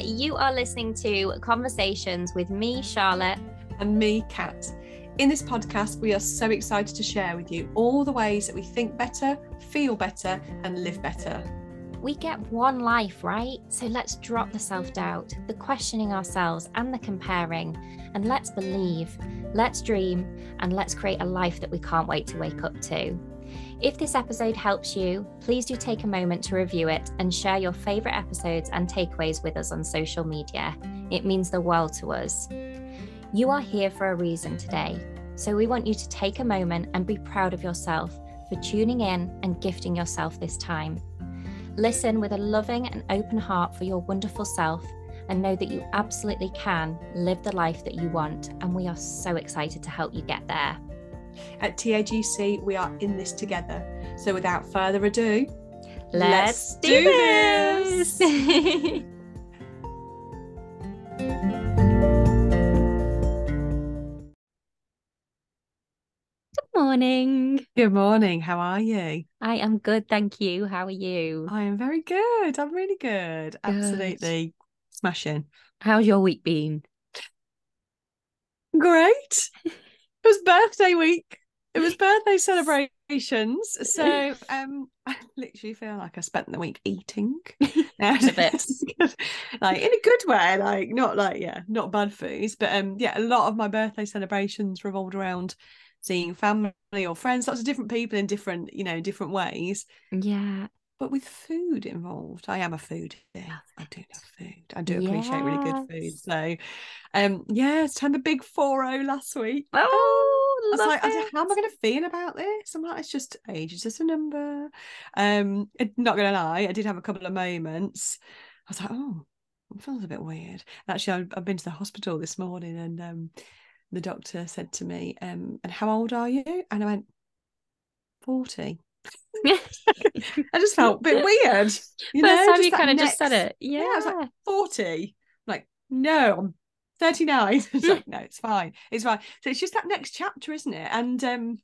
You are listening to Conversations with me, Charlotte. And me, Cat. In this podcast, we are so excited to share with you all the ways that we think better, feel better, and live better. We get one life, right? So let's drop the self doubt, the questioning ourselves, and the comparing. And let's believe, let's dream, and let's create a life that we can't wait to wake up to. If this episode helps you, please do take a moment to review it and share your favourite episodes and takeaways with us on social media. It means the world to us. You are here for a reason today, so we want you to take a moment and be proud of yourself for tuning in and gifting yourself this time. Listen with a loving and open heart for your wonderful self and know that you absolutely can live the life that you want. And we are so excited to help you get there. At TAGC, we are in this together. So without further ado, let's, let's do, do this. this. Good morning. Good morning. How are you? I am good, thank you. How are you? I am very good. I'm really good. good. Absolutely smashing. How's your week been? Great. It was birthday week. It was birthday celebrations. So um I literally feel like I spent the week eating. a bit. like in a good way, like not like yeah, not bad foods. But um yeah, a lot of my birthday celebrations revolved around seeing family or friends, lots of different people in different, you know, different ways. Yeah but with food involved. I am a foodie. I do love food. I do appreciate yes. really good food. So, um, yeah, it's turned the big 4 last week. Oh, I was like, it. how am I going to feel about this? I'm like, it's just age, it's just a number. Um, not going to lie, I did have a couple of moments. I was like, oh, it feels a bit weird. Actually, I've been to the hospital this morning and um, the doctor said to me, um, and how old are you? And I went, 40. I just felt a bit weird. You First know, time you kind of just said it. Yeah. yeah. I was like, 40. I'm like, no, I'm 39. it's like, no, it's fine. It's fine. So it's just that next chapter, isn't it? And um,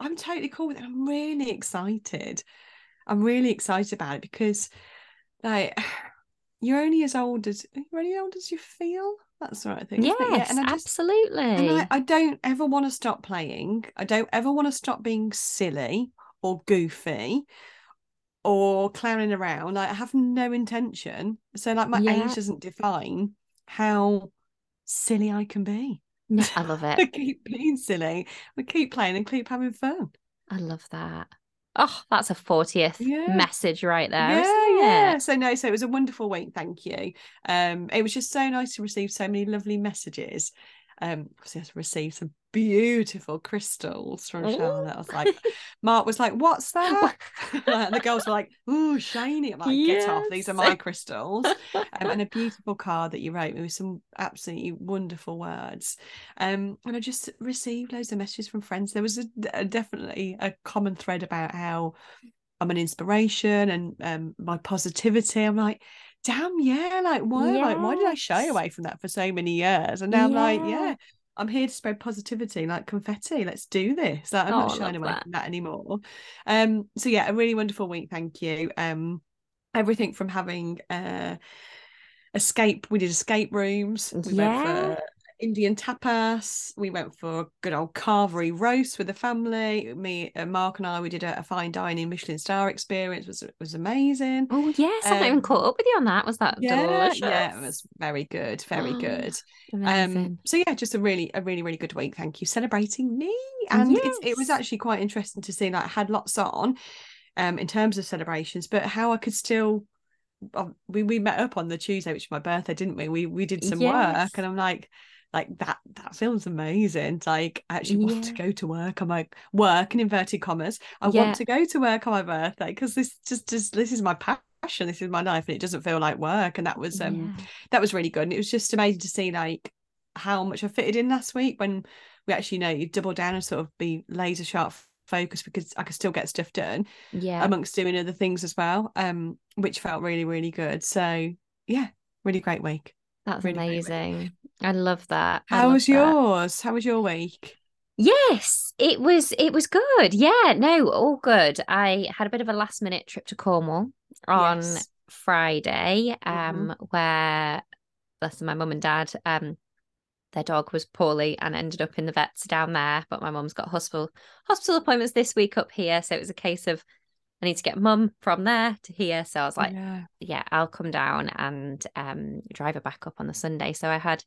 I'm totally cool with it. I'm really excited. I'm really excited about it because like you're only as old as you're only old as you feel. That's the right thing. Yes, yeah, and I just, absolutely. And I, I don't ever want to stop playing. I don't ever want to stop being silly or goofy or clowning around. Like, I have no intention. So, like, my yeah. age doesn't define how silly I can be. I love it. I keep being silly. We keep playing and keep having fun. I love that. Oh, that's a 40th yeah. message right there. Yeah, yeah. So no, so it was a wonderful week. Thank you. Um, it was just so nice to receive so many lovely messages. Um, obviously I received some beautiful crystals from. Charlotte. I was like, Mark was like, "What's that?" and the girls were like, "Ooh, shiny!" I'm like, "Get yes. off! These are my crystals." um, and a beautiful card that you wrote me with some absolutely wonderful words. Um, and I just received loads of messages from friends. There was a, a, definitely a common thread about how I'm an inspiration and um, my positivity. I'm like, damn, yeah, like why, yes. like why did I shy away from that for so many years? And now yeah. I'm like, yeah, I'm here to spread positivity like confetti. Let's do this. Like, I'm oh, not shying away that. from that anymore. Um, so yeah, a really wonderful week. Thank you. Um, everything from having uh escape. We did escape rooms. We yeah. went for Indian tapas. We went for a good old carvery roast with the family. Me, uh, Mark, and I, we did a, a, fine dining Michelin star experience. It was was amazing. Oh yes, um, I haven't even caught up with you on that. Was that yeah, delicious? Yeah, it was very good, very good. Um, so yeah, just a really, a really, really good week. Thank you, celebrating me, and yes. it was actually quite interesting to see. Like, I had lots on, um, in terms of celebrations, but how I could still um, we we met up on the Tuesday, which was my birthday, didn't we? We we did some yes. work, and I'm like, like that that feels amazing like I actually yeah. want to go to work I'm like work in inverted commas I yeah. want to go to work on my birthday because this just just this is my passion this is my life and it doesn't feel like work and that was um yeah. that was really good and it was just amazing to see like how much I fitted in last week when we actually know you double down and sort of be laser sharp focused because I could still get stuff done yeah amongst doing other things as well um which felt really really good so yeah really great week that's really amazing I love that. How love was that. yours? How was your week? Yes, it was it was good. Yeah, no, all good. I had a bit of a last minute trip to Cornwall on yes. Friday, um, mm-hmm. where bless my mum and dad, um, their dog was poorly and ended up in the vets down there. But my mum's got hospital hospital appointments this week up here, so it was a case of I need to get mum from there to here. So I was like, yeah, yeah I'll come down and um, drive her back up on the Sunday. So I had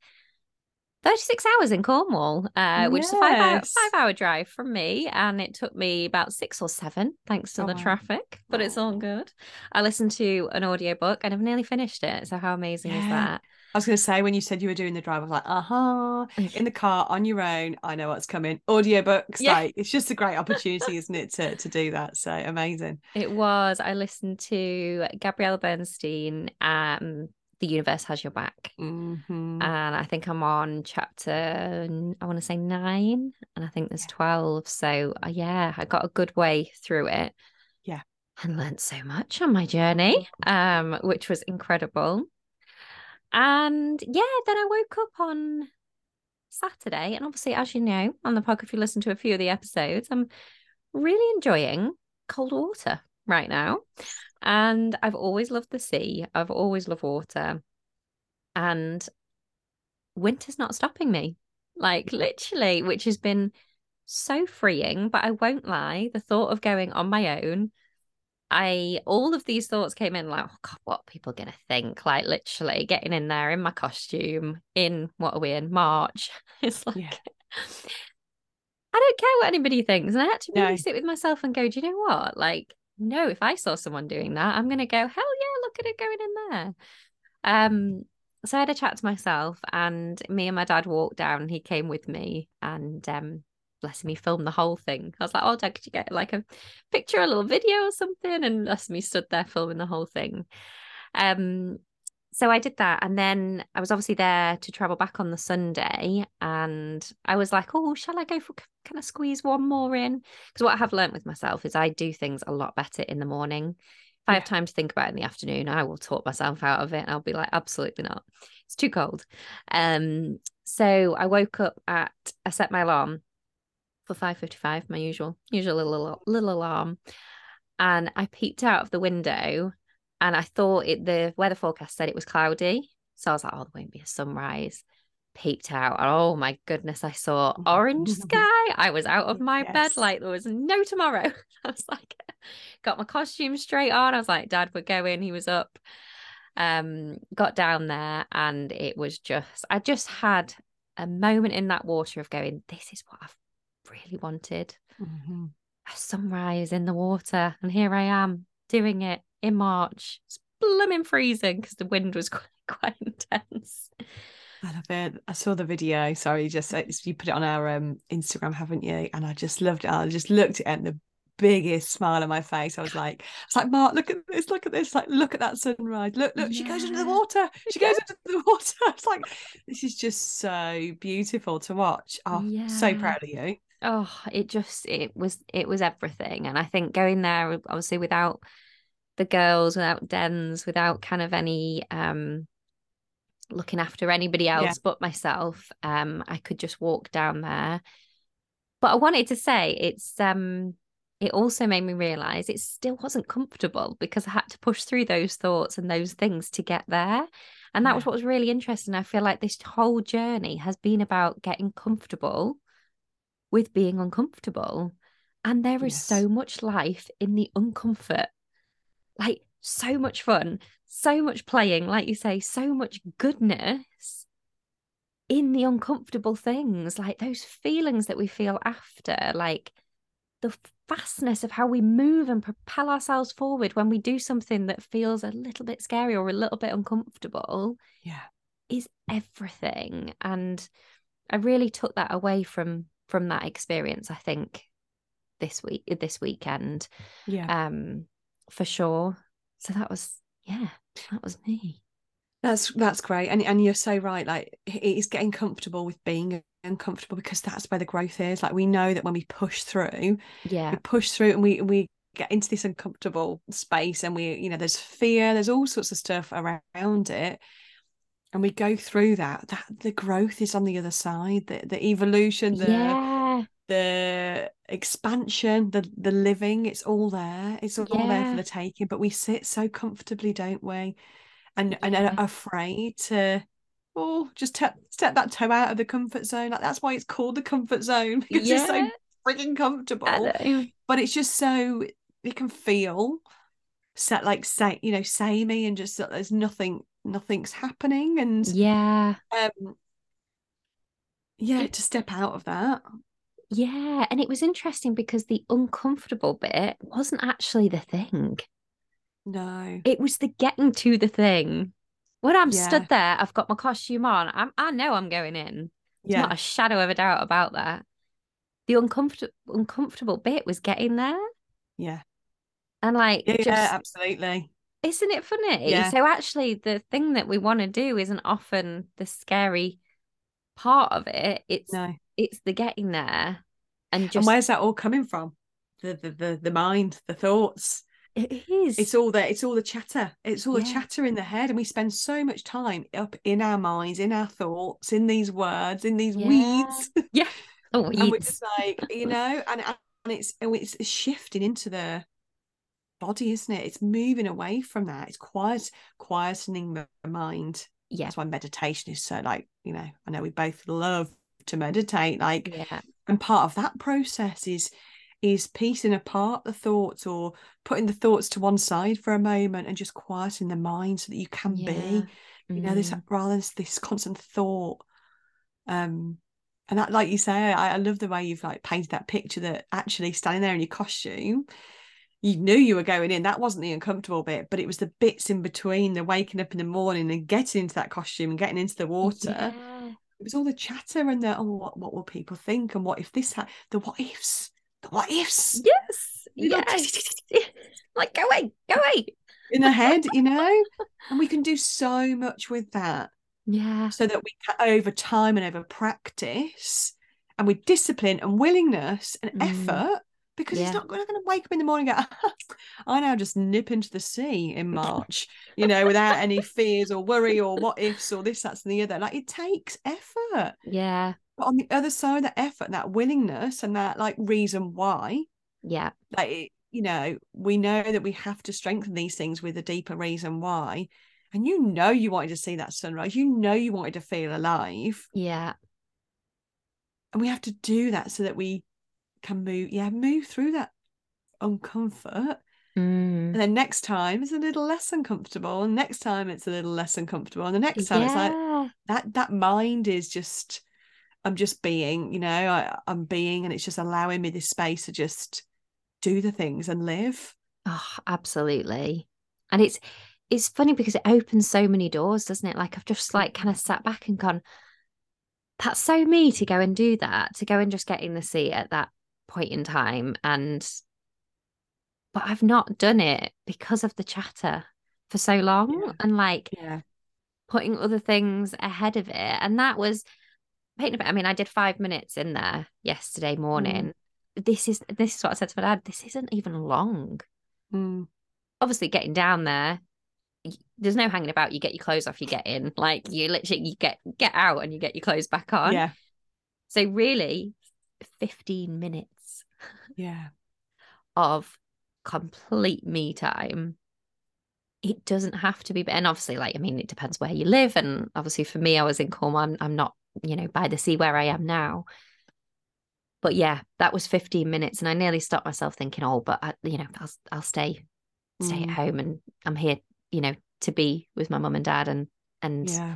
36 hours in Cornwall, uh, which yes. is a five hour, five hour drive from me. And it took me about six or seven, thanks to oh, the traffic, but oh. it's all good. I listened to an audiobook and I've nearly finished it. So, how amazing yeah. is that? I was going to say when you said you were doing the drive, I was like, uh huh, in the car on your own. I know what's coming. Audiobooks, yeah. like it's just a great opportunity, isn't it, to to do that? So amazing. It was. I listened to Gabrielle Bernstein. Um, the universe has your back, mm-hmm. and I think I'm on chapter. I want to say nine, and I think there's twelve. So uh, yeah, I got a good way through it. Yeah, and learned so much on my journey, um, which was incredible. And yeah, then I woke up on Saturday. And obviously, as you know, on the podcast, if you listen to a few of the episodes, I'm really enjoying cold water right now. And I've always loved the sea, I've always loved water. And winter's not stopping me, like literally, which has been so freeing. But I won't lie, the thought of going on my own I all of these thoughts came in like, oh God, what are people gonna think? Like literally getting in there in my costume in what are we in March? It's like yeah. I don't care what anybody thinks. And I had to really no. sit with myself and go, do you know what? Like, no, if I saw someone doing that, I'm gonna go, hell yeah, look at it going in there. Um, so I had a chat to myself and me and my dad walked down. He came with me and um bless me film the whole thing. I was like, oh, Dad, could you get like a picture, a little video or something? And bless me stood there filming the whole thing. Um, so I did that. And then I was obviously there to travel back on the Sunday. And I was like, oh, shall I go for kind of squeeze one more in? Because what I have learned with myself is I do things a lot better in the morning. If I have time to think about it in the afternoon, I will talk myself out of it. And I'll be like, absolutely not. It's too cold. Um, so I woke up at I set my alarm for 5.55 my usual usual little little alarm. And i peeped out of the window and i thought it the weather forecast said it was cloudy. So i was like oh there won't be a sunrise. Peeped out and oh my goodness i saw orange sky. I was out of my yes. bed like there was no tomorrow. I was like got my costume straight on. I was like dad we're going. He was up um got down there and it was just i just had a moment in that water of going this is what i've really wanted mm-hmm. a sunrise in the water. And here I am doing it in March. It's blooming freezing because the wind was quite, quite intense. I love it. I saw the video. Sorry, just you put it on our um, Instagram, haven't you? And I just loved it. I just looked at it and the biggest smile on my face. I was like, I was like, Mark, look at this, look at this, like, look at that sunrise. Look, look, yeah. she goes into the water. She goes into the water. It's like, this is just so beautiful to watch. Oh, yeah. so proud of you oh it just it was it was everything and i think going there obviously without the girls without dens without kind of any um looking after anybody else yeah. but myself um i could just walk down there but i wanted to say it's um it also made me realize it still wasn't comfortable because i had to push through those thoughts and those things to get there and that yeah. was what was really interesting i feel like this whole journey has been about getting comfortable with being uncomfortable. And there is yes. so much life in the uncomfort, like so much fun, so much playing, like you say, so much goodness in the uncomfortable things, like those feelings that we feel after, like the fastness of how we move and propel ourselves forward when we do something that feels a little bit scary or a little bit uncomfortable. Yeah. Is everything. And I really took that away from from that experience i think this week this weekend. Yeah. Um for sure. So that was yeah that was me. That's that's great. And and you're so right like it's getting comfortable with being uncomfortable because that's where the growth is. Like we know that when we push through yeah. we push through and we we get into this uncomfortable space and we you know there's fear there's all sorts of stuff around it and we go through that that the growth is on the other side the, the evolution the yeah. the expansion, the the living, it's all there. It's all there for the taking. But we sit so comfortably, don't we? And and are afraid to oh just te- step that toe out of the comfort zone. Like that's why it's called the comfort zone because it's so Yeah. freaking comfortable. But it's just so it can feel set like say you know samey and just there's nothing nothing's happening and Yeah. um yeah to step out of that Yeah. And it was interesting because the uncomfortable bit wasn't actually the thing. no It was the getting to the thing. When I'm Yeah. stood there, I've got my costume on. I'm, I know I'm going in. There's yeah not a shadow of a doubt about that. The uncomfortable uncomfortable bit was getting there. yeah And like yeah, just yeah absolutely isn't it funny? Yeah. So actually the thing that we want to do isn't often the scary part of it. It's no it's the getting there and and where's that all coming from the the the, the mind the thoughts it is it's all the it's all the chatter it's all the chatter in the head and we spend so much time up in our minds in our thoughts in these words in these Yeah. weeds yeah. Oh, and we're weeds. just like you know and and it's and it's shifting into the body isn't it it's moving away from that it's quiet quietening the mind yeah. that's why meditation is so like you know i know we both love to meditate like Yeah. and part of that process is is piecing apart the thoughts or putting the thoughts to one side for a moment and just quieting the mind so that you can Yeah. be you know this Mm. rather than this constant thought um and that like you say I, I love the way you've like painted that picture that actually standing there in your costume you knew you were going in that wasn't the uncomfortable bit but it was the bits in between the waking up in the morning and getting into that costume and getting into the water Yeah. it was all the chatter and the oh what, what will people think and what if this ha- the what ifs the what ifs Yes. Yes. like go away, go away. in the head you know and we can do so much with that Yeah. so that we can over time and over practice and with discipline and willingness and Mm. effort because Yeah. he's not going to wake up in the morning and go i now just nip into the sea in march you know without any fears or worry or what ifs or this that's and the other like it takes effort Yeah. but on the other side of that effort that willingness and that like reason why Yeah. like it- you know we know that we have to strengthen these things with a deeper reason why and you know you wanted to see that sunrise you know you wanted to feel alive Yeah. and we have to do that so that we can move yeah move through that uncomfort Mm. and then next time it's a little less uncomfortable and next time it's a little less uncomfortable and the next time it's like that that mind is just i'm just being you know I, i'm being and it's just allowing me this space to just do the things and live Oh, absolutely. And it's it's funny because it opens so many doors, doesn't it? Like I've just like kind of sat back and gone, that's so me to go and do that, to go and just get in the seat at that point in time. And but I've not done it because of the chatter for so long Yeah. and like yeah putting other things ahead of it. And that was painting a bit. I mean, I did five minutes in there yesterday morning. This is this is what I said to my dad. This isn't even long. Mm. Obviously, getting down there, there's no hanging about. You get your clothes off, you get in. Like you literally you get get out and you get your clothes back on. yeah So really, 15 minutes yeah of complete me time. It doesn't have to be, and obviously, like I mean, it depends where you live. And obviously, for me, I was in Cornwall. I'm, I'm not, you know, by the sea where I am now. But yeah, that was 15 minutes, and I nearly stopped myself thinking, oh, but I, you know, I'll I'll stay stay at Mm. home, and I'm here, you know, to be with my mum and dad, and and yeah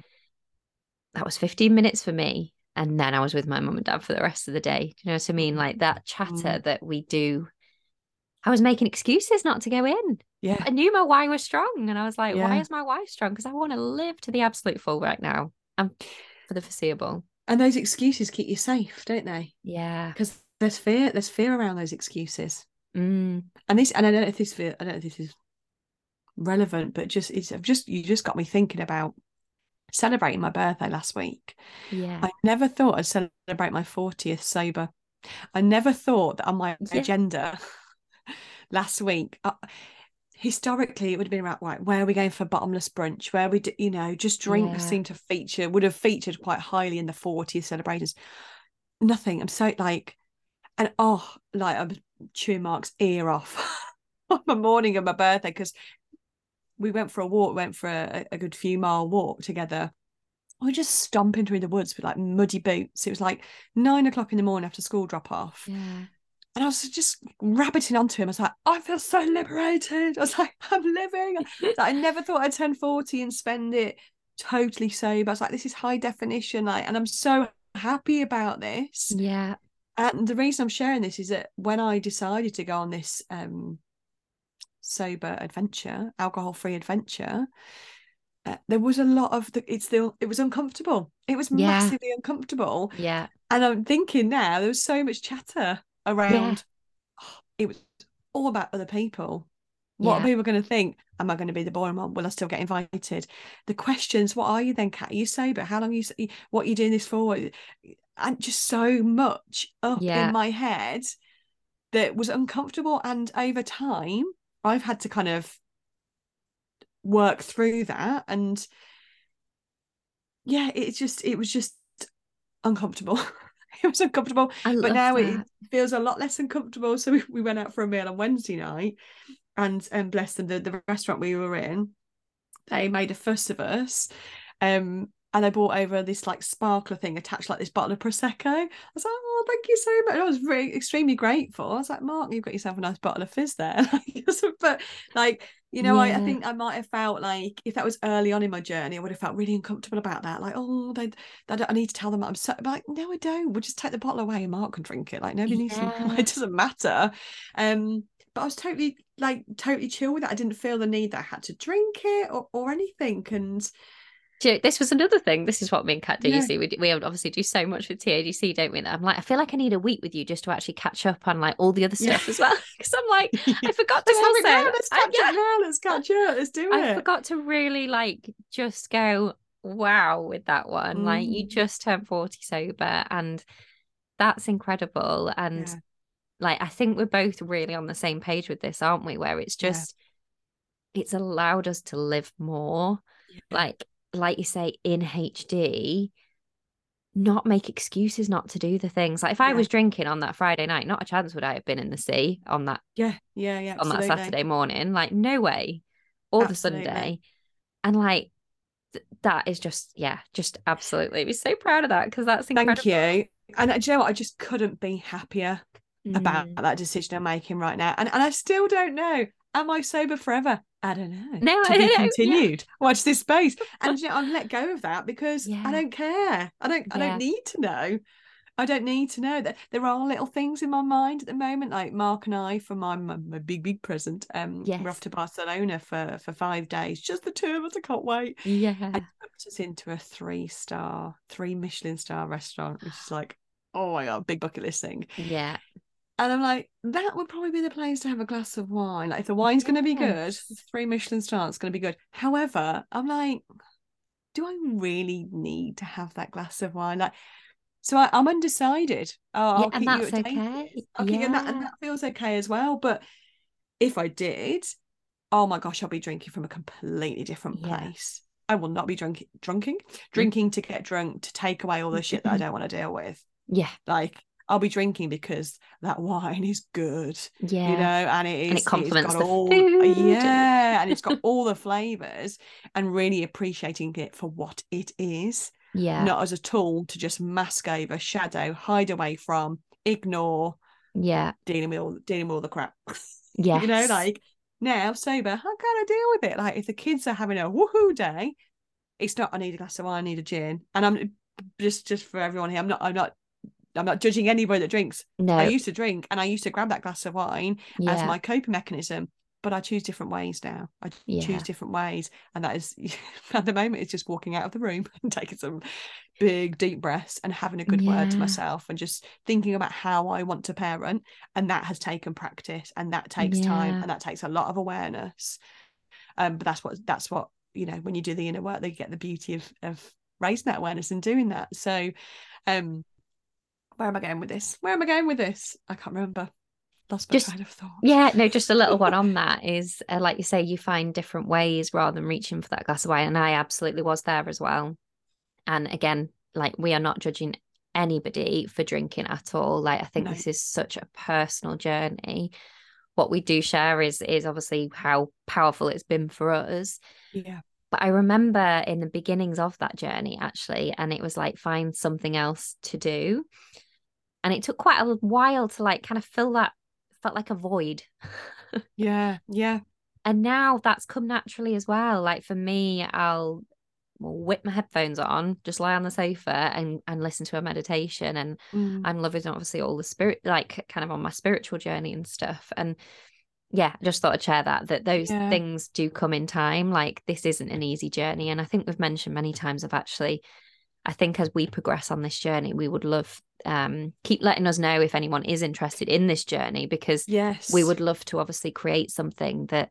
that was 15 minutes for me. And then I was with my mum and dad for the rest of the day. Do you know what I mean? Like that chatter Mm. that we do. I was making excuses not to go in. yeah I knew my why was strong. And I was like, why is my why strong? Because I want to live to the absolute full right now and for the foreseeable. and those excuses keep you safe don't they Yeah. because there's fear there's fear around those excuses Mm. and this and i don't know if this i don't know if this is relevant but just it's just you just got me thinking about celebrating my birthday last week Yeah. i never thought i'd celebrate my 40th sober i never thought that on my Yeah. agenda last week uh, historically it would have been about like where are we going for bottomless brunch where we do, you know just drinks Yeah. seem to feature would have featured quite highly in the 40th celebrations nothing i'm so like and oh, like I'm chewing Mark's ear off on my morning of my birthday because we went for a walk, went for a, a good few mile walk together. We are just stomping through the woods with like muddy boots. It was like nine o'clock in the morning after school drop off. Yeah. And I was just rabbiting onto him. I was like, I feel so liberated. I was like, I'm living. like, I never thought I'd turn 40 and spend it totally sober. I was like, this is high definition. Like, and I'm so happy about this. Yeah. And the reason I'm sharing this is that when I decided to go on this um, sober adventure, alcohol free adventure, uh, there was a lot of the, it's still, it was uncomfortable. It was Yeah. massively uncomfortable. Yeah. And I'm thinking now, there was so much chatter around, "Oh, it was all about other people. What Yeah. are people going to think? Am I going to be the boring one? Will I still get invited? The questions, what are you then, Cat? Are you sober? How long are you, what are you doing this for? And just so much up Yeah. in my head that was uncomfortable. And over time, I've had to kind of work through that. And yeah, it's just, it was just uncomfortable. it was uncomfortable but now that. it feels a lot less uncomfortable. So we, we went out for a meal on Wednesday night, and and bless them, the, the restaurant we were in, they made a fuss of us. Um, and I brought over this like sparkler thing attached like this bottle of prosecco. I was like, oh, thank you so much. And I was really extremely grateful. I was like, Mark, you've got yourself a nice bottle of fizz there. but like, you know, I, I think I might have felt like if that was early on in my journey, I would have felt really uncomfortable about that. Like, oh, they, they don't- I need to tell them I'm so. Like, no, I don't. We'll just take the bottle away and Mark can drink it. Like, nobody needs to. Yeah. It doesn't matter. Um, but I was totally like totally chill with it. I didn't feel the need that I had to drink it or, or anything. And Do you know, this was another thing. This is what me and Cat do. You see, we, we obviously do so much with TAGC, don't we? That I'm like, I feel like I need a week with you just to actually catch up on like all the other Yeah. stuff as well. Because I'm like, I forgot to Let's have it now. Let's I- catch yeah, up now. Let's catch up. Let's do I it. forgot to really like just go wow with that one. Like you Mm. just turned 40 sober and that's incredible. And Yeah. like I think we're both really on the same page with this, aren't we? Where it's Yeah. just it's allowed us to live more. Yeah. Like like you say in HD not make excuses not to do the things. Like if I Yeah. was drinking on that Friday night, not a chance would I have been in the sea on that yeah, yeah, yeah. on that. Saturday morning. Like, no way. Or Absolutely. the Sunday. And like, th- that is just, yeah, just absolutely. Be so proud of that because that's incredible. Thank you. And uh, do you know what? I just couldn't be happier about Mm. that decision I'm making right now. And and I still don't know. Am I sober forever? I don't know. No, to I be know, yeah. continued. Watch this space. And you know, I've let go of that because Yeah. I don't care. I don't I don't need to know. I don't need to know that there are little things in my mind at the moment. Like Mark and I, for my my, my big big present, um, we're off to Barcelona for for five days. Just the two of us. I can't wait. Yeah. I booked us into a three star, three Michelin star restaurant, which is like, oh my god, big bucket list thing. Yeah. And I'm like, that would probably be the place to have a glass of wine. Like, if the wine's going to be good, three Michelin stars going to be good. However, I'm like, do I really need to have that glass of wine? Like, so I, I'm undecided. Oh, I'll yeah. And keep you that's updated. okay. I'll keep you, and, that, and that feels okay as well. But if I did, oh my gosh, I'll be drinking from a completely different Yeah. place. I will not be drunk, drunking, mm. drinking to get drunk to take away all the shit that I don't want to deal with. Yeah. Like I'll be drinking because that wine is good, Yeah. you know, and it is And it it's complements got the all, food yeah, and it's got all the flavors, and really appreciating it for what it is, yeah. not as a tool to just mask over, shadow, hide away from, ignore, yeah. dealing with all dealing with all the crap. Yeah. you know, like now sober, how can I deal with it? Like if the kids are having a woohoo day, it's not I need a glass of wine, I need a gin. And I'm just just for everyone here, I'm not I'm not I'm not judging anybody that drinks. no. I used to drink and I used to grab that glass of wine yeah. as my coping mechanism. But I choose different ways now. I Yeah. choose different ways. And that is at the moment it's just walking out of the room and taking some big deep breaths and having a good word to myself and just thinking about how I want to parent. And that has taken practice and that takes time and that takes a lot of awareness. Um, but that's what that's what, you know, when you do the inner work, they get the beauty of of raising that awareness and doing that. So um where am I going with this? Where am I going with this? I can't remember. Lost my Just- train of thought. Yeah, no, just a little one on that is uh, like you say, you find different ways rather than reaching for that glass of wine. And I absolutely was there as well. And again, like we are not judging anybody for drinking at all. Like I think No. this is such a personal journey. What we do share is is obviously how powerful it's been for us. Yeah. But I remember in the beginnings of that journey actually, and it was like find something else to do. And it took quite a while to like kind of fill that felt like a void. Yeah. Yeah. and now that's come naturally as well. Like for me, I'll well, whip my headphones on, just lie on the sofa and and listen to a meditation. And Mm. I'm loving obviously all the spirit, like kind of on my spiritual journey and stuff. And yeah, I just thought I'd share that that those Yeah. things do come in time. Like this isn't an easy journey, and I think we've mentioned many times of actually. I think as we progress on this journey, we would love um keep letting us know if anyone is interested in this journey because Yes. we would love to obviously create something that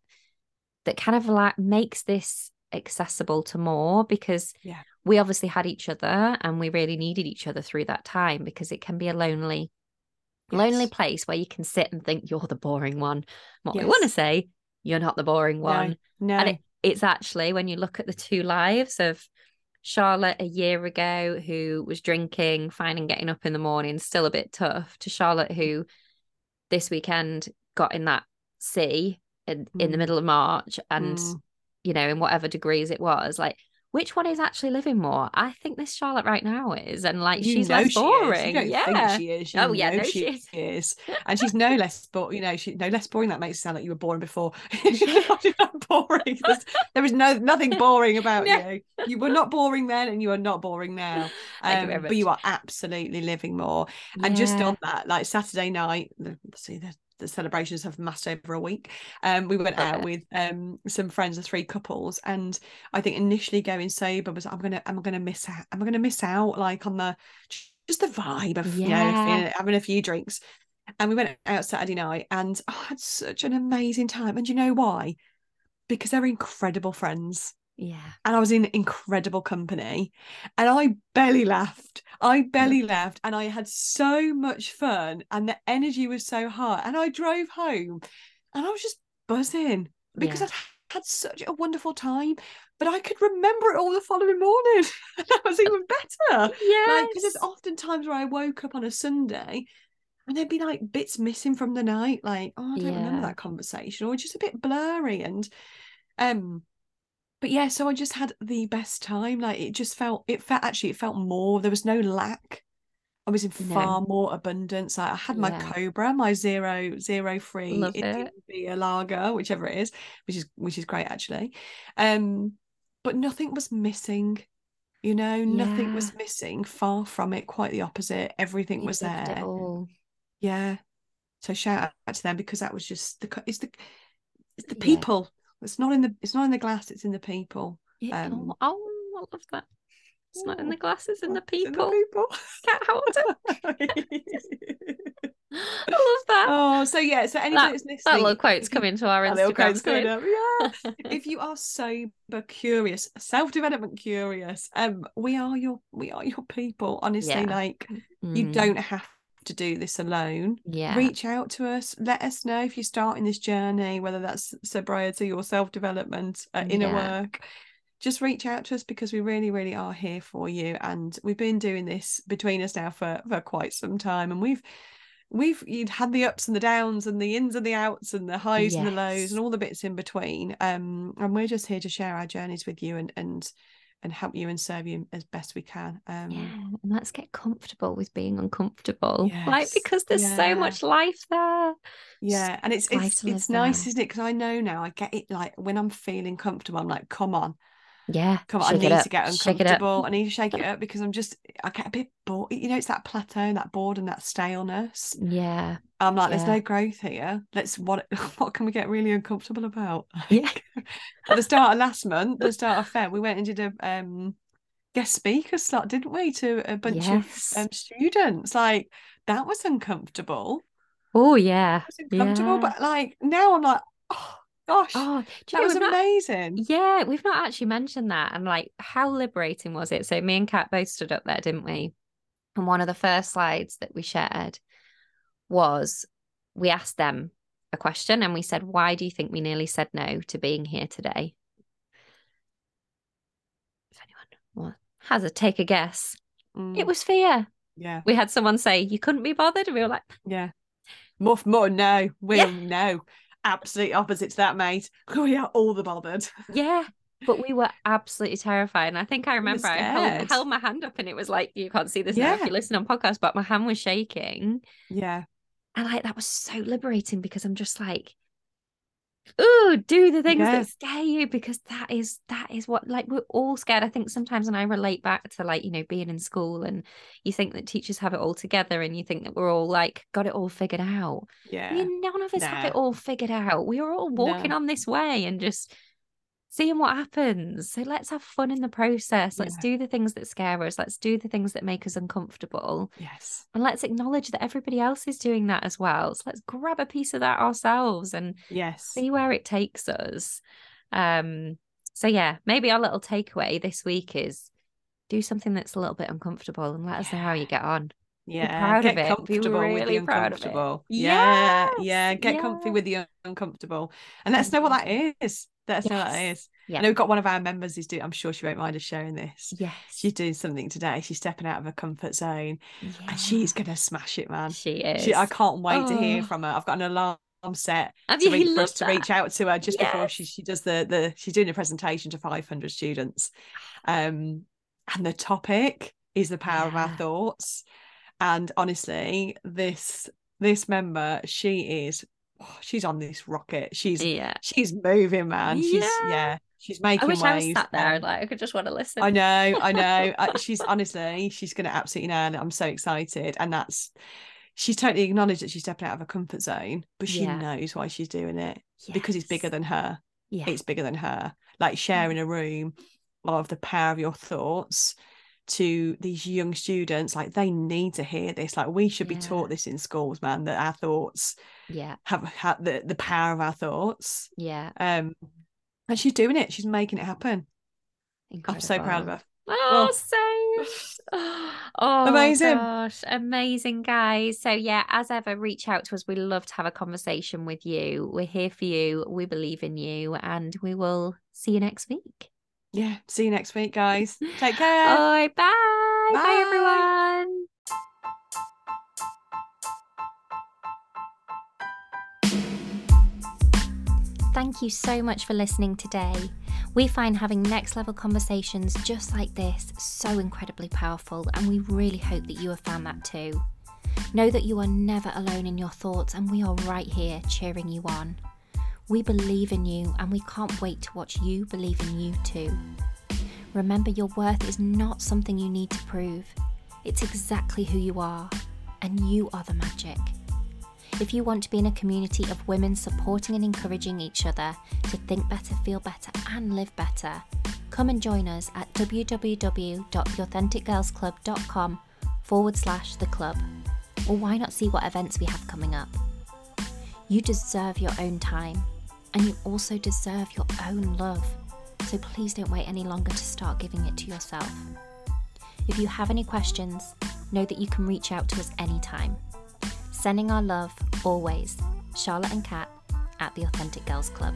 that kind of like makes this accessible to more because Yeah. we obviously had each other and we really needed each other through that time because it can be a lonely lonely place where you can sit and think you're the boring one what we want to say you're not the boring one No. No. and it, it's actually when you look at the two lives of Charlotte a year ago who was drinking, finding getting up in the morning, still a bit tough, to Charlotte who this weekend got in that sea in, in the Mm. middle of March and Mm. you know, in whatever degrees it was, like which one is actually living more? I think this Charlotte right now is, and like You she's less she boring. Yeah. think she is. You Oh, yeah, no, she, is. is. And she's no less, but you know, she no less boring. That makes it sound like you were boring before. She's not boring. There's- there is no nothing boring about No. you. You were not boring then, and you are not boring now. Thank you Um, but you are absolutely living more. And just on that, like Saturday night, the, see the the celebrations have massed over a week. Um, we went out with um some friends, the three couples, and I think initially going sober was I'm gonna I'm gonna miss out. Am I'm gonna miss out like on the just the vibe of you know Yeah. having a few drinks. And we went out Saturday night, and I had such an amazing time. And you know why? Because they're incredible friends yeah. and I was in incredible company and I barely laughed. I barely laughed and I had so much fun and the energy was so high. And I drove home and I was just buzzing because Yeah. I'd had such a wonderful time. But I could remember it all the following morning. that was even better. Yeah. Like, because there's often times where I woke up on a Sunday and there'd be like bits missing from the night, like, oh, I don't remember that conversation, or just a bit blurry. And um, but yeah, so I just had the best time. Like it just felt it felt actually it felt more. There was no lack. I was in No. far more abundance. Like I had my Yeah. Cobra, my zero zero free Love it. beer lager, whichever it is, which is which is great actually. Um, but nothing was missing. You know, nothing was missing. Far from it. Quite the opposite. Everything You was there. Yeah. So shout out to them because that was just the it's the it's the Yeah. people. It's not in the it's not in the glass. It's in the people. Yeah. Um, oh, I love that. It's not in the Oh, glasses, in the It's in people. people. I love that. oh, so yeah. So anybody That- that's listening, that little quote's coming to our Instagram quote's coming up, yeah. if you are sober curious, self development curious, um, we are your we are your people. Honestly, Yeah. like you Mm, don't have to do this alone. Yeah. reach out to us let us know if you're starting this journey whether that's sobriety or self-development uh, inner Yeah. work just reach out to us because we really really are here for you and we've been doing this between us now for for quite some time and we've we've you'd had the ups and the downs and the ins and the outs and the highs and the lows and all the bits in between um and we're just here to share our journeys with you and and and help you and serve you as best we can um Yeah, and let's get comfortable with being uncomfortable. Like Yes, because there's so much life there. Yeah, and it's it's it's nice, there. isn't it? Because I know now I get it. Like when I'm feeling comfortable, I'm like, come on, Yeah. come on, I need to get shake it up. uncomfortable. I need to shake it up because I'm just I get a bit bored. You know, it's that plateau, that boredom, that staleness. Yeah. I'm like, there's Yeah. no growth here. Let's what what can we get really uncomfortable about? Yeah. At the start of last month, the start of Feb, we went and did a um guest speaker slot, didn't we, to a bunch Yes. of um, students? Like that was uncomfortable. Oh yeah. Uncomfortable, Yeah. but like now I'm like, oh gosh, Oh, that know was we've not- amazing. Yeah, we've not actually mentioned that. And like, how liberating was it? So, me and Kat both stood up there, didn't we? And one of the first slides that we shared was we asked them a question and we said, Why do you think we nearly said no to being here today? If anyone has a take a guess, Mm, it was fear. Yeah. We had someone say you couldn't be bothered, and we were like, Yeah. Muff more no. We'll Yeah. no. Absolute opposite to that, mate. We are all the bothered. yeah. But we were absolutely terrified. And I think I remember I held, held my hand up and it was like, you can't see this now if you listen on podcast, but my hand was shaking. Yeah. And like that was so liberating because I'm just like, oh, do the things Yeah. that scare you because that is that is what like we're all scared. I think sometimes when I relate back to like, you know, being in school and you think that teachers have it all together and you think that we're all like got it all figured out. Yeah. We, none of us have it all figured out. We are all walking No. on this way and just seeing what happens. So let's have fun in the process. Let's Yeah. do the things that scare us. Let's do the things that make us uncomfortable. Yes. And let's acknowledge that everybody else is doing that as well. So let's grab a piece of that ourselves and Yes. see where it takes us. Um, so yeah, maybe our little takeaway this week is do something that's a little bit uncomfortable and let us know how you get on. Yeah. proud of Get comfortable with the really of it. uncomfortable. Yeah. Yes, Yeah. Get comfy with the uncomfortable. And let us know what that is. Let us know what that Yes. is. Yeah. I know we've got one of our members who's doing, I'm sure she won't mind us sharing this. Yes. She's doing something today. She's stepping out of her comfort zone and she's going to smash it, man. She is. She, I can't wait to hear Oh. from her. I've got an alarm set Have to reach, for us to reach out to her just before she she does the the she's doing a presentation to 500 students um and the topic is the power of our thoughts and honestly this this member she is oh, she's on this rocket she's Yeah. she's moving man she's Yeah. yeah she's I making wish I was sat there and like I could just want to listen. I know, I know. She's honestly, she's going to absolutely nail it. I'm so excited, and that's she's totally acknowledged that she's stepping out of her comfort zone, but she Yeah. knows why she's doing it because it's bigger than her. yeah. It's bigger than her. Like sharing mm. a room of the power of your thoughts to these young students, like they need to hear this. Like we should be taught this in schools, man. That our thoughts yeah. have, have the the power of our thoughts. Yeah. Um, and she's doing it. She's making it happen. I'm so proud of her. Oh, Oh. so oh Amazing. gosh, amazing guys. So yeah, as ever, reach out to us. We love to have a conversation with you. We're here for you. We believe in you, and we will see you next week. Yeah. See you next week, guys. Take care. All right, bye. Bye, Bye. everyone. Thank you so much for listening today. We find having next level conversations just like this so incredibly powerful, and we really hope that you have found that too. Know that you are never alone in your thoughts, and we are right here cheering you on. We believe in you, and we can't wait to watch you believe in you too. Remember, your worth is not something you need to prove, it's exactly who you are, and you are the magic. If you want to be in a community of women supporting and encouraging each other to think better, feel better, and live better, come and join us at www.theauthenticgirlsclub.com forward slash the club. Or why not see what events we have coming up? You deserve your own time, and you also deserve your own love. So please don't wait any longer to start giving it to yourself. If you have any questions, know that you can reach out to us anytime. Sending our love always, Charlotte and Cat at the Authentic Girls Club.